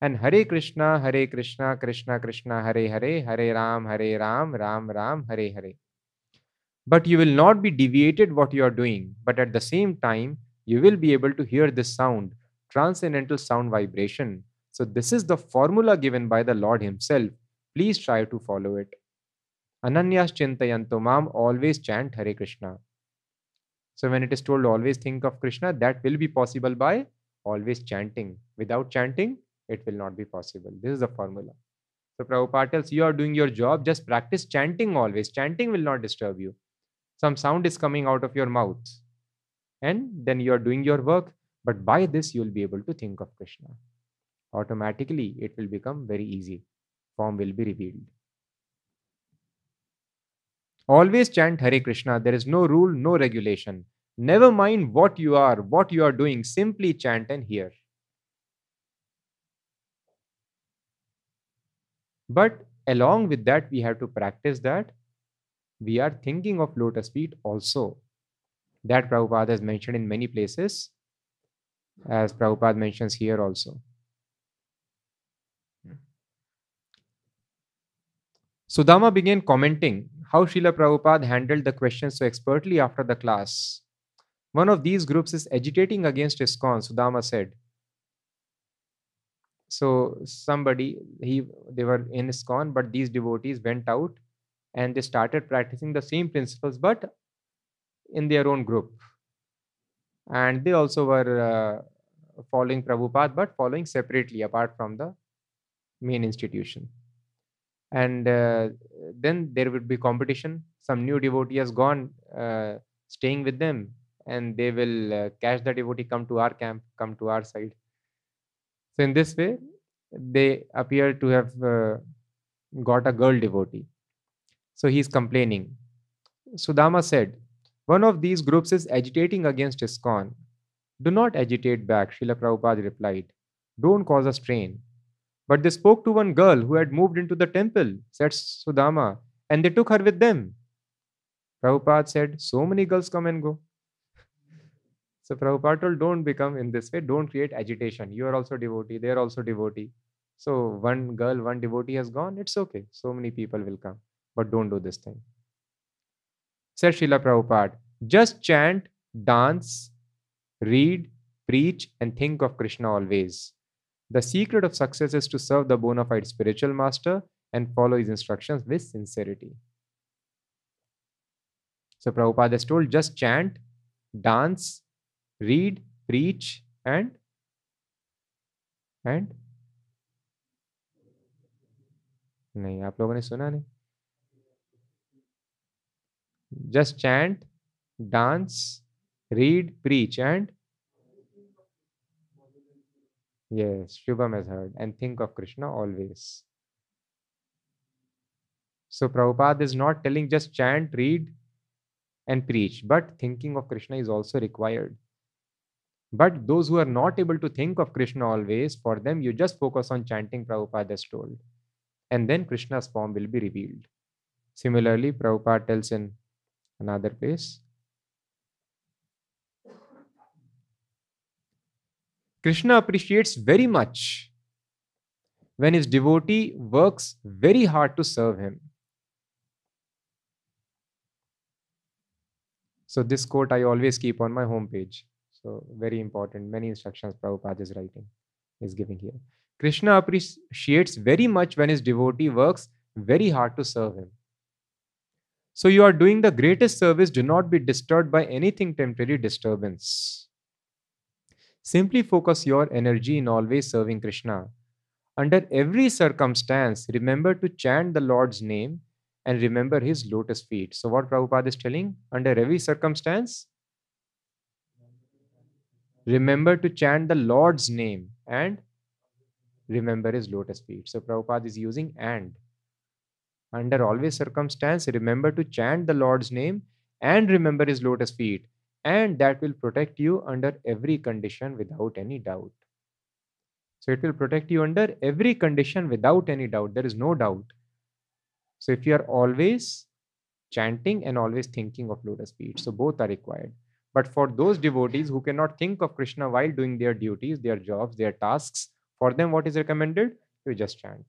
[SPEAKER 1] And Hare Krishna, Hare Krishna, Krishna Krishna, Hare Hare, Hare Ram, Hare Ram, Ram Ram, Hare Hare. But you will not be deviated what you are doing, but at the same time, you will be able to hear this sound, transcendental sound vibration. So, this is the formula given by the Lord Himself. Please try to follow it. Ananyas Chintayanto Mam, always chant Hare Krishna. So, when it is told always think of Krishna, that will be possible by always chanting. Without chanting, it will not be possible. This is the formula. So, Prabhupada tells you are doing your job, just practice chanting always. Chanting will not disturb you. Some sound is coming out of your mouth, and then you are doing your work. But by this, you will be able to think of Krishna. Automatically, it will become very easy. Form will be revealed. Always chant Hare Krishna. There is no rule, no regulation. Never mind what you are, what you are doing, simply chant and hear. But along with that, we have to practice that. We are thinking of lotus feet also. That Prabhupada has mentioned in many places, as Prabhupada mentions here also. Sudama began commenting how Srila Prabhupada handled the questions so expertly after the class. One of these groups is agitating against ISKCON, Sudama said. So somebody, he they were in ISKCON, but these devotees went out and they started practicing the same principles, but in their own group. And they also were uh, following Prabhupada, but following separately apart from the main institution and uh, then there would be competition. Some new devotee has gone uh, staying with them and they will uh, catch the devotee come to our camp come to our side. So in this way they appear to have uh, got a girl devotee. So he's complaining. Sudama said one of these groups is agitating against ISKCON do not agitate back Srila Prabhupada replied. Don't cause a strain but they spoke to one girl who had moved into the temple, said Sudama, and they took her with them. Prabhupada said, So many girls come and go. So Prabhupada told, Don't become in this way, don't create agitation. You are also devotee, they are also devotee. So one girl, one devotee has gone, it's okay. So many people will come. But don't do this thing. Said Srila Prabhupada, just chant, dance, read, preach, and think of Krishna always. The secret of success is to serve the bona fide spiritual master and follow his instructions with sincerity. So Prabhupada is told just chant, dance, read, preach, and and नहीं आप लोगों ने सुना नहीं just chant, dance, read, preach, and Yes, Shubham has heard. And think of Krishna always. So Prabhupada is not telling just chant, read, and preach, but thinking of Krishna is also required. But those who are not able to think of Krishna always, for them you just focus on chanting Prabhupada has told. And then Krishna's form will be revealed. Similarly, Prabhupada tells in another place Krishna appreciates very much when his devotee works very hard to serve him. So, this quote I always keep on my homepage. So, very important. Many instructions Prabhupada is writing, is giving here. Krishna appreciates very much when his devotee works very hard to serve him. So, you are doing the greatest service. Do not be disturbed by anything temporary disturbance. Simply focus your energy in always serving Krishna. Under every circumstance, remember to chant the Lord's name and remember his lotus feet. So, what Prabhupada is telling under every circumstance, remember to chant the Lord's name and remember his lotus feet. So, Prabhupada is using and. Under always circumstance, remember to chant the Lord's name and remember his lotus feet, and that will protect you under every condition without any doubt. So, it will protect you under every condition without any doubt. There is no doubt. So if you are always chanting and always thinking of lotus feet, so both are required. But for those devotees who cannot think of Krishna while doing their duties, their jobs, their tasks, for them what is recommended? You just chant.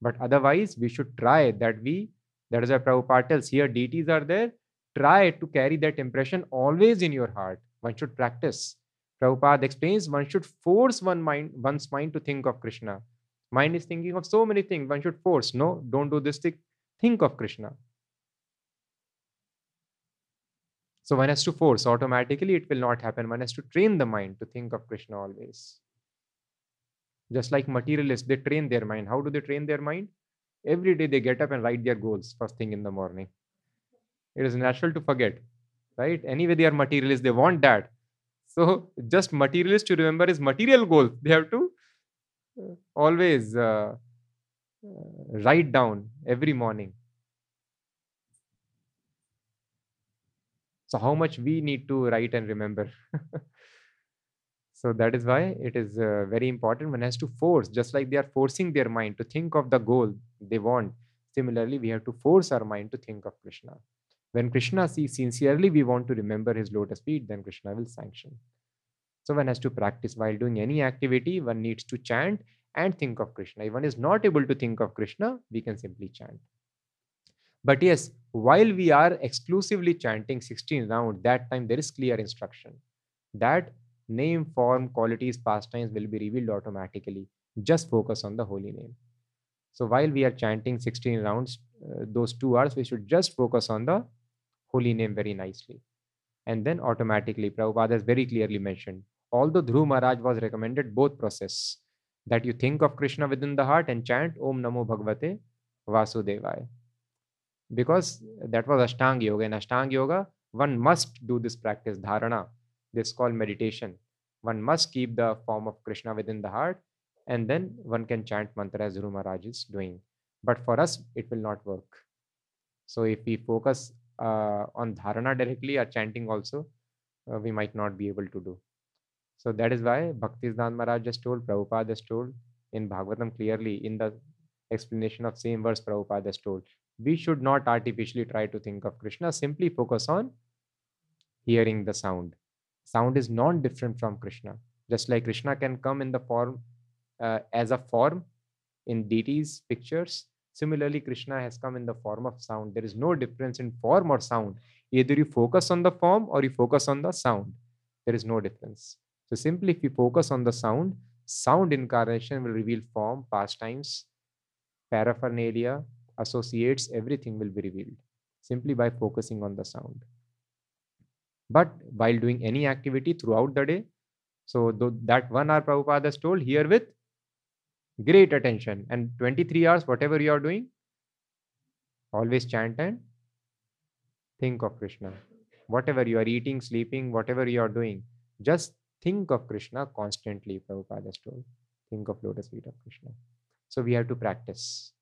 [SPEAKER 1] But otherwise, we should try that we, that is why Prabhupada tells here, deities are there. Try to carry that impression always in your heart. One should practice. Prabhupada explains one should force one mind, one's mind to think of Krishna. Mind is thinking of so many things. One should force. No, don't do this thing. Think of Krishna. So one has to force. Automatically, it will not happen. One has to train the mind to think of Krishna always. Just like materialists, they train their mind. How do they train their mind? Every day they get up and write their goals first thing in the morning. It is natural to forget, right? Anyway, they are materialists. They want that. So just materialists to remember is material goal. They have to always uh, uh, write down every morning. So, how much we need to write and remember. so, that is why it is uh, very important. One has to force, just like they are forcing their mind to think of the goal they want. Similarly, we have to force our mind to think of Krishna. When Krishna sees sincerely we want to remember his lotus feet, then Krishna will sanction. So one has to practice while doing any activity, one needs to chant and think of Krishna. If one is not able to think of Krishna, we can simply chant. But yes, while we are exclusively chanting 16 rounds, that time there is clear instruction that name, form, qualities, pastimes will be revealed automatically. Just focus on the holy name. So while we are chanting 16 rounds, uh, those two hours, we should just focus on the holy name very nicely. And then automatically, Prabhupada has very clearly mentioned although Dhruv Maharaj was recommended both process, that you think of Krishna within the heart and chant Om Namo Bhagavate Vasudevaya. Because that was Ashtanga Yoga. In Ashtanga Yoga, one must do this practice, dharana. This is called meditation. One must keep the form of Krishna within the heart, and then one can chant mantra as Dhruv Maharaj is doing. But for us, it will not work. So if we focus uh, on dharana directly or chanting also, uh, we might not be able to do. So that is why Bhaktisiddhanta Maharaj just told, Prabhupada just told in Bhagavatam clearly in the explanation of same verse Prabhupada just told. We should not artificially try to think of Krishna, simply focus on hearing the sound. Sound is non different from Krishna. Just like Krishna can come in the form uh, as a form in deities' pictures, similarly, Krishna has come in the form of sound. There is no difference in form or sound. Either you focus on the form or you focus on the sound. There is no difference. So simply if we focus on the sound, sound incarnation will reveal form, pastimes, paraphernalia, associates, everything will be revealed simply by focusing on the sound. But while doing any activity throughout the day, so that one hour Prabhupada has told here with great attention and 23 hours, whatever you are doing, always chant and think of Krishna. Whatever you are eating, sleeping, whatever you are doing, just think of Krishna constantly, Prabhupada has told. Think of lotus feet of Krishna. So we have to practice.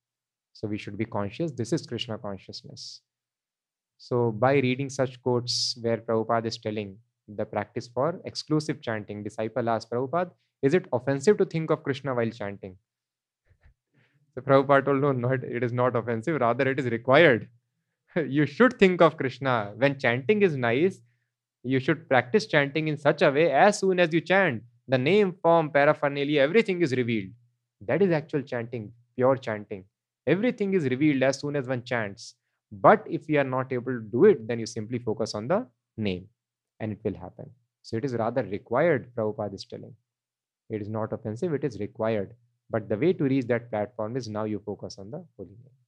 [SPEAKER 1] So we should be conscious. This is Krishna consciousness. So by reading such quotes where Prabhupada is telling the practice for exclusive chanting, disciple asked Prabhupada, is it offensive to think of Krishna while chanting? So Prabhupada told, no, not, it is not offensive. Rather, it is required. you should think of Krishna. When chanting is nice, you should practice chanting in such a way as soon as you chant, the name, form, paraphernalia, everything is revealed. That is actual chanting, pure chanting. Everything is revealed as soon as one chants. But if you are not able to do it, then you simply focus on the name and it will happen. So it is rather required, Prabhupada is telling. It is not offensive, it is required. But the way to reach that platform is now you focus on the holy name.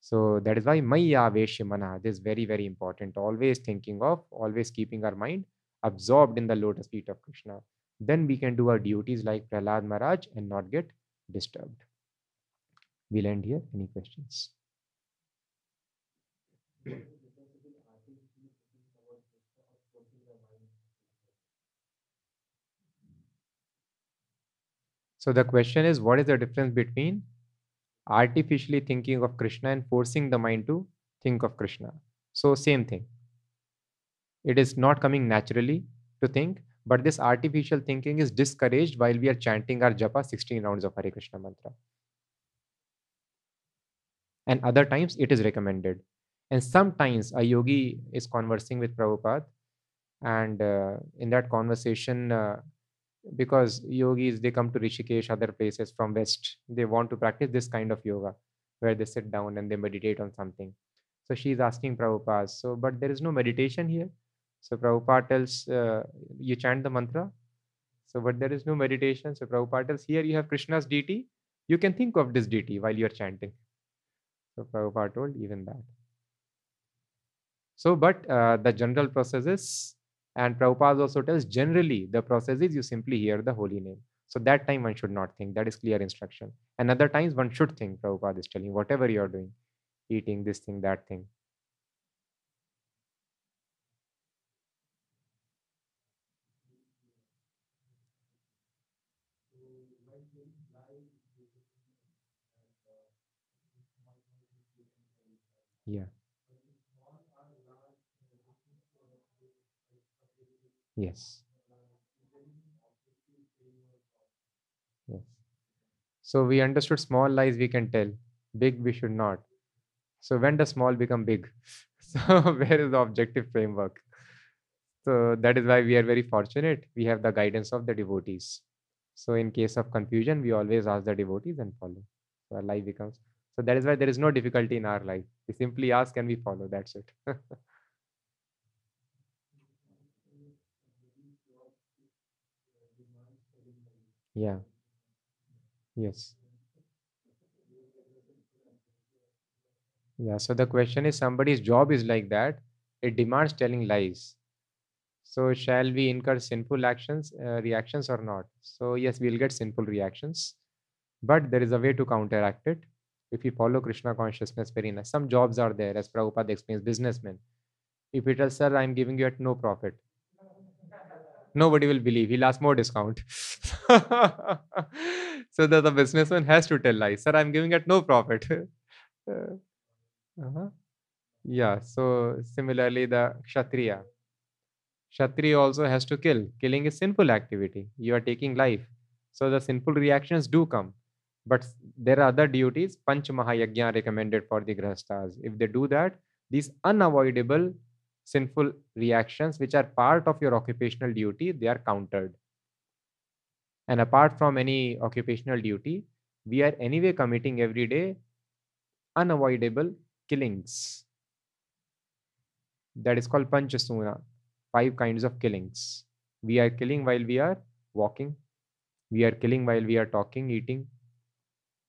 [SPEAKER 1] So that is why Maya Veshimana, this is very, very important. Always thinking of, always keeping our mind absorbed in the lotus feet of Krishna. Then we can do our duties like Prahlad Maharaj and not get disturbed. We'll end here. Any questions? So the question is, what is the difference between artificially thinking of Krishna and forcing the mind to think of Krishna? So same thing. It is not coming naturally to think, but this artificial thinking is discouraged while we are chanting our japa 16 rounds of Hare Krishna mantra. And other times it is recommended. And sometimes a yogi is conversing with Prabhupada, and uh, in that conversation, uh, because yogis they come to Rishikesh, other places from West, they want to practice this kind of yoga where they sit down and they meditate on something. So she's asking Prabhupada, so but there is no meditation here. So Prabhupada tells, uh, you chant the mantra. So, but there is no meditation. So Prabhupada tells, here you have Krishna's deity. You can think of this deity while you're chanting. So Prabhupada told even that. So, but uh, the general process is and Prabhupada also tells generally the process is you simply hear the holy name. So that time one should not think. That is clear instruction. And other times one should think. Prabhupada is telling whatever you are doing, eating this thing, that thing. Yeah. Yes. Yes. So we understood small lies we can tell, big we should not. So when does small become big? So where is the objective framework? So that is why we are very fortunate. We have the guidance of the devotees. So in case of confusion, we always ask the devotees and follow. So our life becomes. So that is why there is no difficulty in our life. We simply ask and we follow. That's it. Yeah. Yes. Yeah. So the question is somebody's job is like that. It demands telling lies. So shall we incur sinful actions, uh, reactions or not? So yes, we'll get sinful reactions, but there is a way to counteract it. If we follow Krishna consciousness very nice. Some jobs are there, as Prabhupada explains, businessmen. If he tells, sir, I'm giving you at no profit, nobody will believe. He'll ask more discount. so that the businessman has to tell lies. Sir, I'm giving at no profit. uh-huh. Yeah. So similarly, the Kshatriya. Kshatriya also has to kill. Killing is sinful activity. You are taking life. So the sinful reactions do come. But there are other duties, Panch Mahayagya recommended for the Grahasthas. If they do that, these unavoidable sinful reactions which are part of your occupational duty they are countered. And apart from any occupational duty we are anyway committing every day unavoidable killings. That is called panchasuna five kinds of killings. We are killing while we are walking we are killing while we are talking eating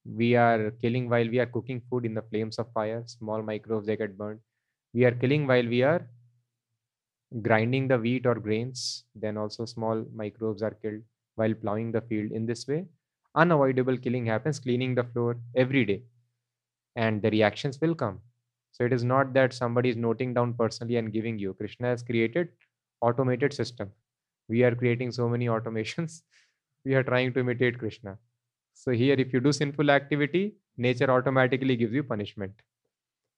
[SPEAKER 1] we are killing while we are cooking food in the flames of fire small microbes they get burned. We are killing while we are grinding the wheat or grains, then also small microbes are killed while plowing the field. In this way, unavoidable killing happens, cleaning the floor every day, and the reactions will come. So it is not that somebody is noting down personally and giving you. Krishna has created automated system. We are creating so many automations. we are trying to imitate Krishna. So here, if you do sinful activity, nature automatically gives you punishment.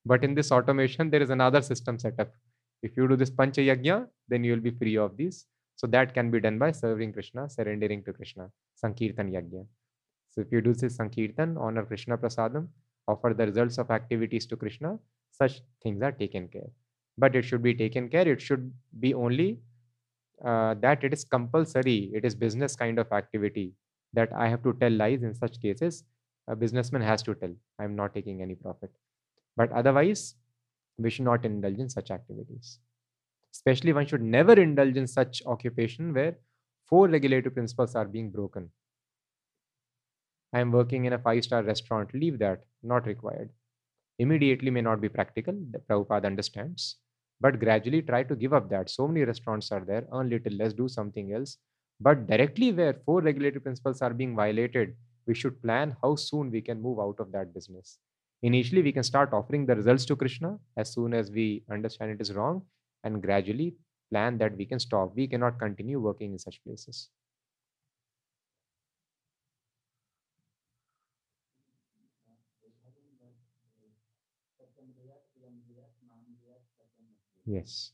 [SPEAKER 1] But in this automation, there is another system set up if you do this Pancha Yajna, then you will be free of these. So that can be done by serving Krishna, surrendering to Krishna, Sankirtan Yajna. So if you do this Sankirtan, honor Krishna Prasadam, offer the results of activities to Krishna, such things are taken care. But it should be taken care. It should be only uh, that it is compulsory. It is business kind of activity that I have to tell lies in such cases. A businessman has to tell, I'm not taking any profit. But otherwise, we should not indulge in such activities. Especially one should never indulge in such occupation where four regulative principles are being broken. I am working in a five star restaurant, leave that, not required. Immediately may not be practical, the Prabhupada understands, but gradually try to give up that. So many restaurants are there, earn little less, do something else. But directly where four regulatory principles are being violated, we should plan how soon we can move out of that business. Initially, we can start offering the results to Krishna as soon as we understand it is wrong, and gradually plan that we can stop. We cannot continue working in such places. Yes.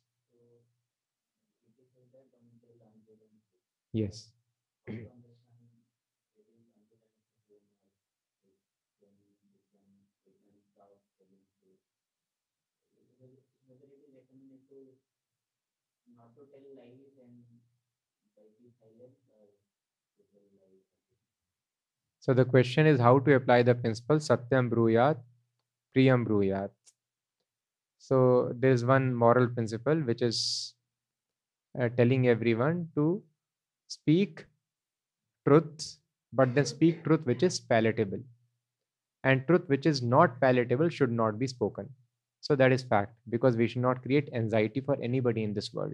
[SPEAKER 1] Yes. So the question is how to apply the principle Satyam Bruyat, Priyam Bruyat. So there's one moral principle which is uh, telling everyone to speak truth, but then speak truth which is palatable. And truth which is not palatable should not be spoken. So that is fact because we should not create anxiety for anybody in this world.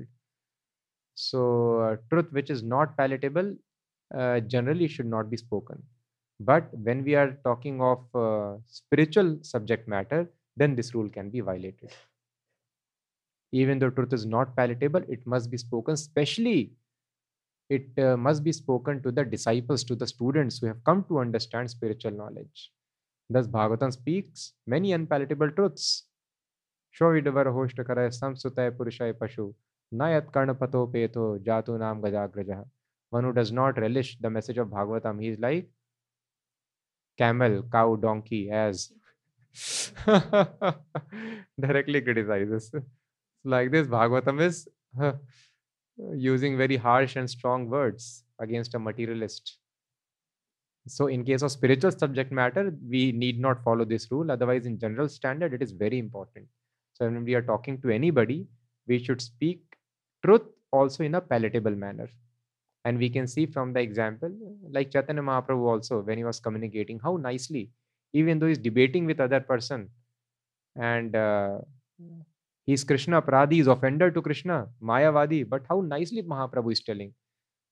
[SPEAKER 1] So uh, truth which is not palatable uh, generally should not be spoken. But when we are talking of uh, spiritual subject matter, then this rule can be violated. Even though truth is not palatable, it must be spoken, especially it uh, must be spoken to the disciples, to the students who have come to understand spiritual knowledge. Thus, Bhagavatam speaks many unpalatable truths. Shovidvar hoshtakara samsutay purushaya pashu nayat karnapato peto jatu nam gajagraja. One who does not relish the message of Bhagavatam, he is like camel, cow, donkey, as directly criticizes. Like this, Bhagavatam is using very harsh and strong words against a materialist. So, in case of spiritual subject matter, we need not follow this rule. Otherwise, in general standard, it is very important. So, when we are talking to anybody, we should speak truth also in a palatable manner. And we can see from the example, like Chaitanya Mahaprabhu also, when he was communicating, how nicely, even though he's debating with other person, and uh, he's Krishna Pradi, is offender to Krishna, Mayavadi, but how nicely Mahaprabhu is telling.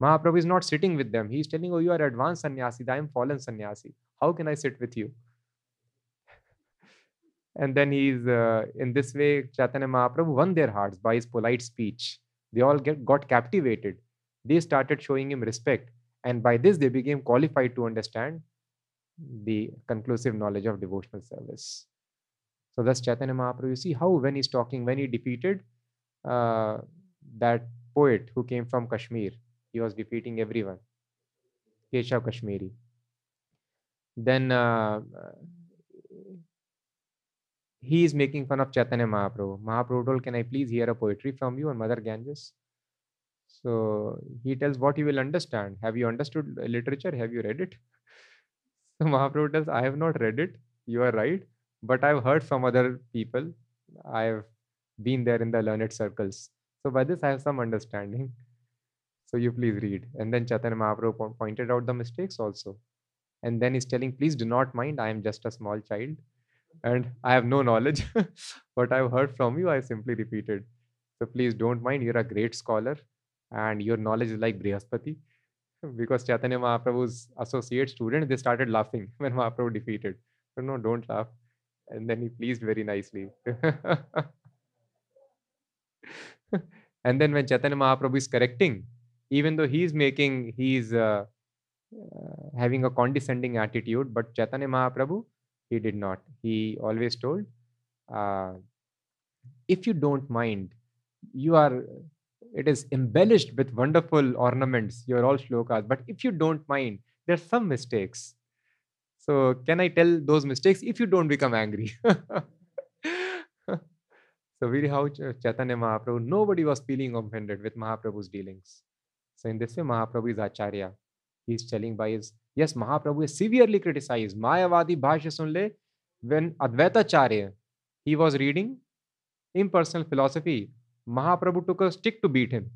[SPEAKER 1] Mahaprabhu is not sitting with them. He's telling, Oh, you are advanced sannyasi, I am fallen sannyasi. How can I sit with you? and then he's uh, in this way, Chaitanya Mahaprabhu won their hearts by his polite speech. They all get got captivated they started showing him respect. And by this, they became qualified to understand the conclusive knowledge of devotional service. So thus Chaitanya Mahaprabhu, you see how when he's talking, when he defeated uh, that poet who came from Kashmir, he was defeating everyone. Keshav Kashmiri. Then uh, he is making fun of Chaitanya Mahaprabhu. Mahaprabhu told, Can I please hear a poetry from you on Mother Ganges? So he tells what you will understand. Have you understood literature? Have you read it? So Mahaprabhu tells, I have not read it. You are right. But I've heard from other people. I've been there in the learned circles. So by this, I have some understanding. So you please read. And then Chaitanya Mahaprabhu pointed out the mistakes also. And then he's telling, please do not mind. I am just a small child and I have no knowledge. what I've heard from you, I simply repeated. So please don't mind. You're a great scholar and your knowledge is like Brihaspati. Because Chaitanya Mahaprabhu's associate student, they started laughing when Mahaprabhu defeated. So, no, don't laugh. And then he pleased very nicely. and then when Chaitanya Mahaprabhu is correcting, even though he's making, he's uh, uh, having a condescending attitude, but Chaitanya Mahaprabhu, he did not. He always told, uh, if you don't mind, you are it is embellished with wonderful ornaments. You're all shlokas. But if you don't mind, there's some mistakes. So can I tell those mistakes if you don't become angry? so really how Chaitanya Mahaprabhu, nobody was feeling offended with Mahaprabhu's dealings. So in this way, Mahaprabhu is Acharya. He's telling by his, yes, Mahaprabhu is severely criticized. Mayavadi Bhashya Sunle, when Advaita Charya, he was reading impersonal philosophy Mahaprabhu took a stick to beat him.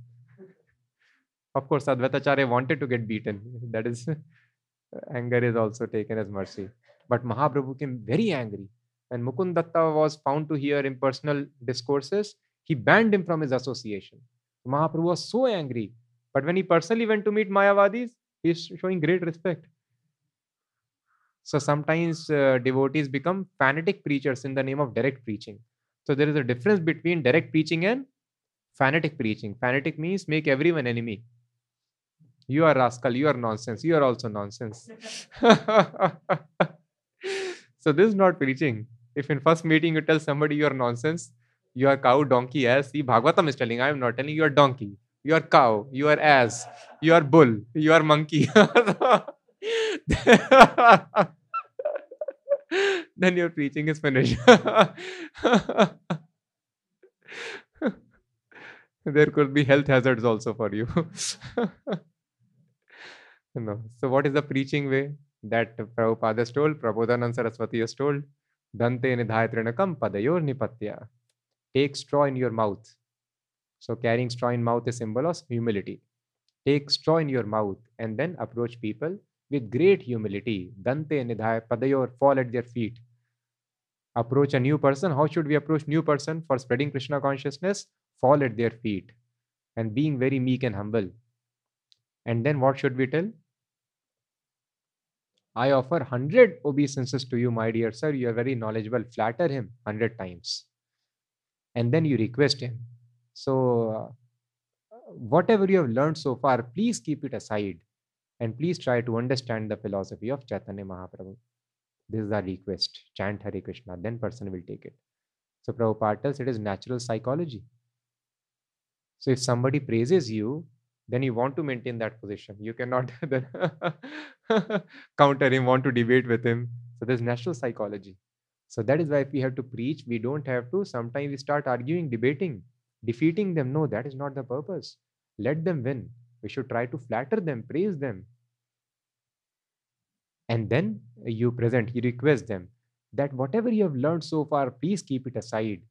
[SPEAKER 1] Of course, Advaitacharya wanted to get beaten. That is, anger is also taken as mercy. But Mahaprabhu became very angry. When Mukundatta was found to hear impersonal discourses, he banned him from his association. Mahaprabhu was so angry. But when he personally went to meet Mayavadis, he is showing great respect. So sometimes uh, devotees become fanatic preachers in the name of direct preaching. So there is a difference between direct preaching and fanatic preaching. Fanatic means make everyone enemy. You are rascal, you are nonsense, you are also nonsense. so this is not preaching. If in first meeting you tell somebody you are nonsense, you are cow, donkey, ass. See, Bhagavatam is telling, I am not telling you are donkey, you are cow, you are ass, you are bull, you are monkey. then your preaching is finished. there could be health hazards also for you. no. So, what is the preaching way that Prabhupada has told? Prabodhanand Saraswati has told. Dante nidhaya trinakam padayor nipatya. Take straw in your mouth. So, carrying straw in mouth is symbol of humility. Take straw in your mouth and then approach people with great humility. Dante nidhaya padayor fall at their feet. Approach a new person. How should we approach new person for spreading Krishna consciousness? Fall at their feet and being very meek and humble. And then what should we tell? I offer 100 obeisances to you, my dear sir. You are very knowledgeable. Flatter him 100 times. And then you request him. So, uh, whatever you have learned so far, please keep it aside and please try to understand the philosophy of Chaitanya Mahaprabhu. This is our request. Chant Hare Krishna, then person will take it. So Prabhupada tells it is natural psychology. So if somebody praises you, then you want to maintain that position. You cannot then counter him, want to debate with him. So there's natural psychology. So that is why if we have to preach, we don't have to. Sometimes we start arguing, debating, defeating them. No, that is not the purpose. Let them win. We should try to flatter them, praise them. And then you present, you request them that whatever you have learned so far, please keep it aside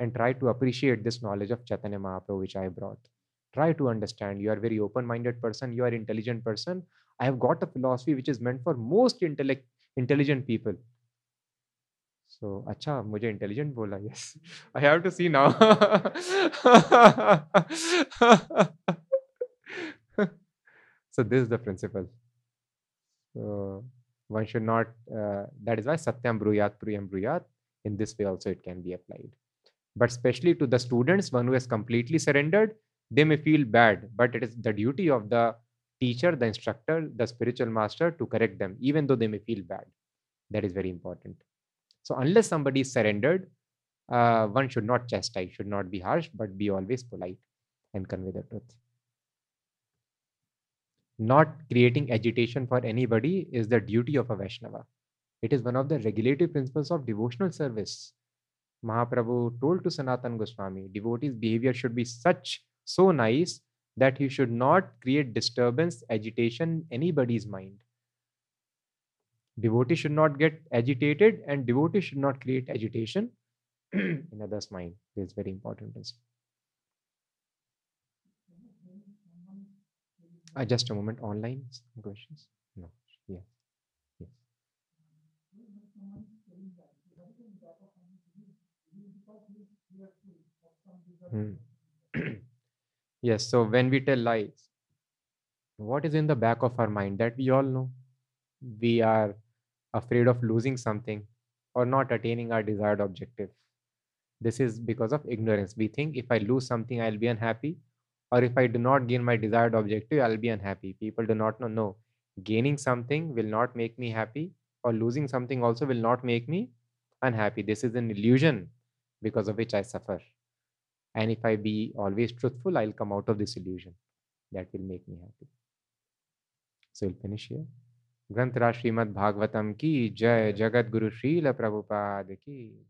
[SPEAKER 1] and try to appreciate this knowledge of Chaitanya Mahaprabhu which I brought. Try to understand. You are very open-minded person. You are intelligent person. I have got a philosophy which is meant for most intellect intelligent people. So, acha, mujhe intelligent bola. Yes, I have to see now. so this is the principle. So one should not. Uh, that is why satyam bruyat priyam bruyat. In this way also it can be applied. But especially to the students, one who has completely surrendered, they may feel bad. But it is the duty of the teacher, the instructor, the spiritual master to correct them, even though they may feel bad. That is very important. So unless somebody is surrendered, uh, one should not chastise, should not be harsh, but be always polite and convey the truth not creating agitation for anybody is the duty of a Vaishnava. It is one of the regulative principles of devotional service. Mahaprabhu told to Sanatan Goswami, devotee's behavior should be such, so nice that he should not create disturbance, agitation in anybody's mind. Devotee should not get agitated and devotee should not create agitation in others' mind. This is very important. Uh, just a moment. Online questions? No. Yeah. Yes. Hmm. yes. So when we tell lies, what is in the back of our mind that we all know? We are afraid of losing something or not attaining our desired objective. This is because of ignorance. We think if I lose something, I'll be unhappy or if I do not gain my desired objective, I'll be unhappy. People do not know. No, gaining something will not make me happy, or losing something also will not make me unhappy. This is an illusion because of which I suffer And if I be always truthful, I'll come out of this illusion. That will make me happy. So we'll finish here. ग्रंथराज Shrimad Bhagavatam की जय जगत गुरु श्रील प्रभुपाद की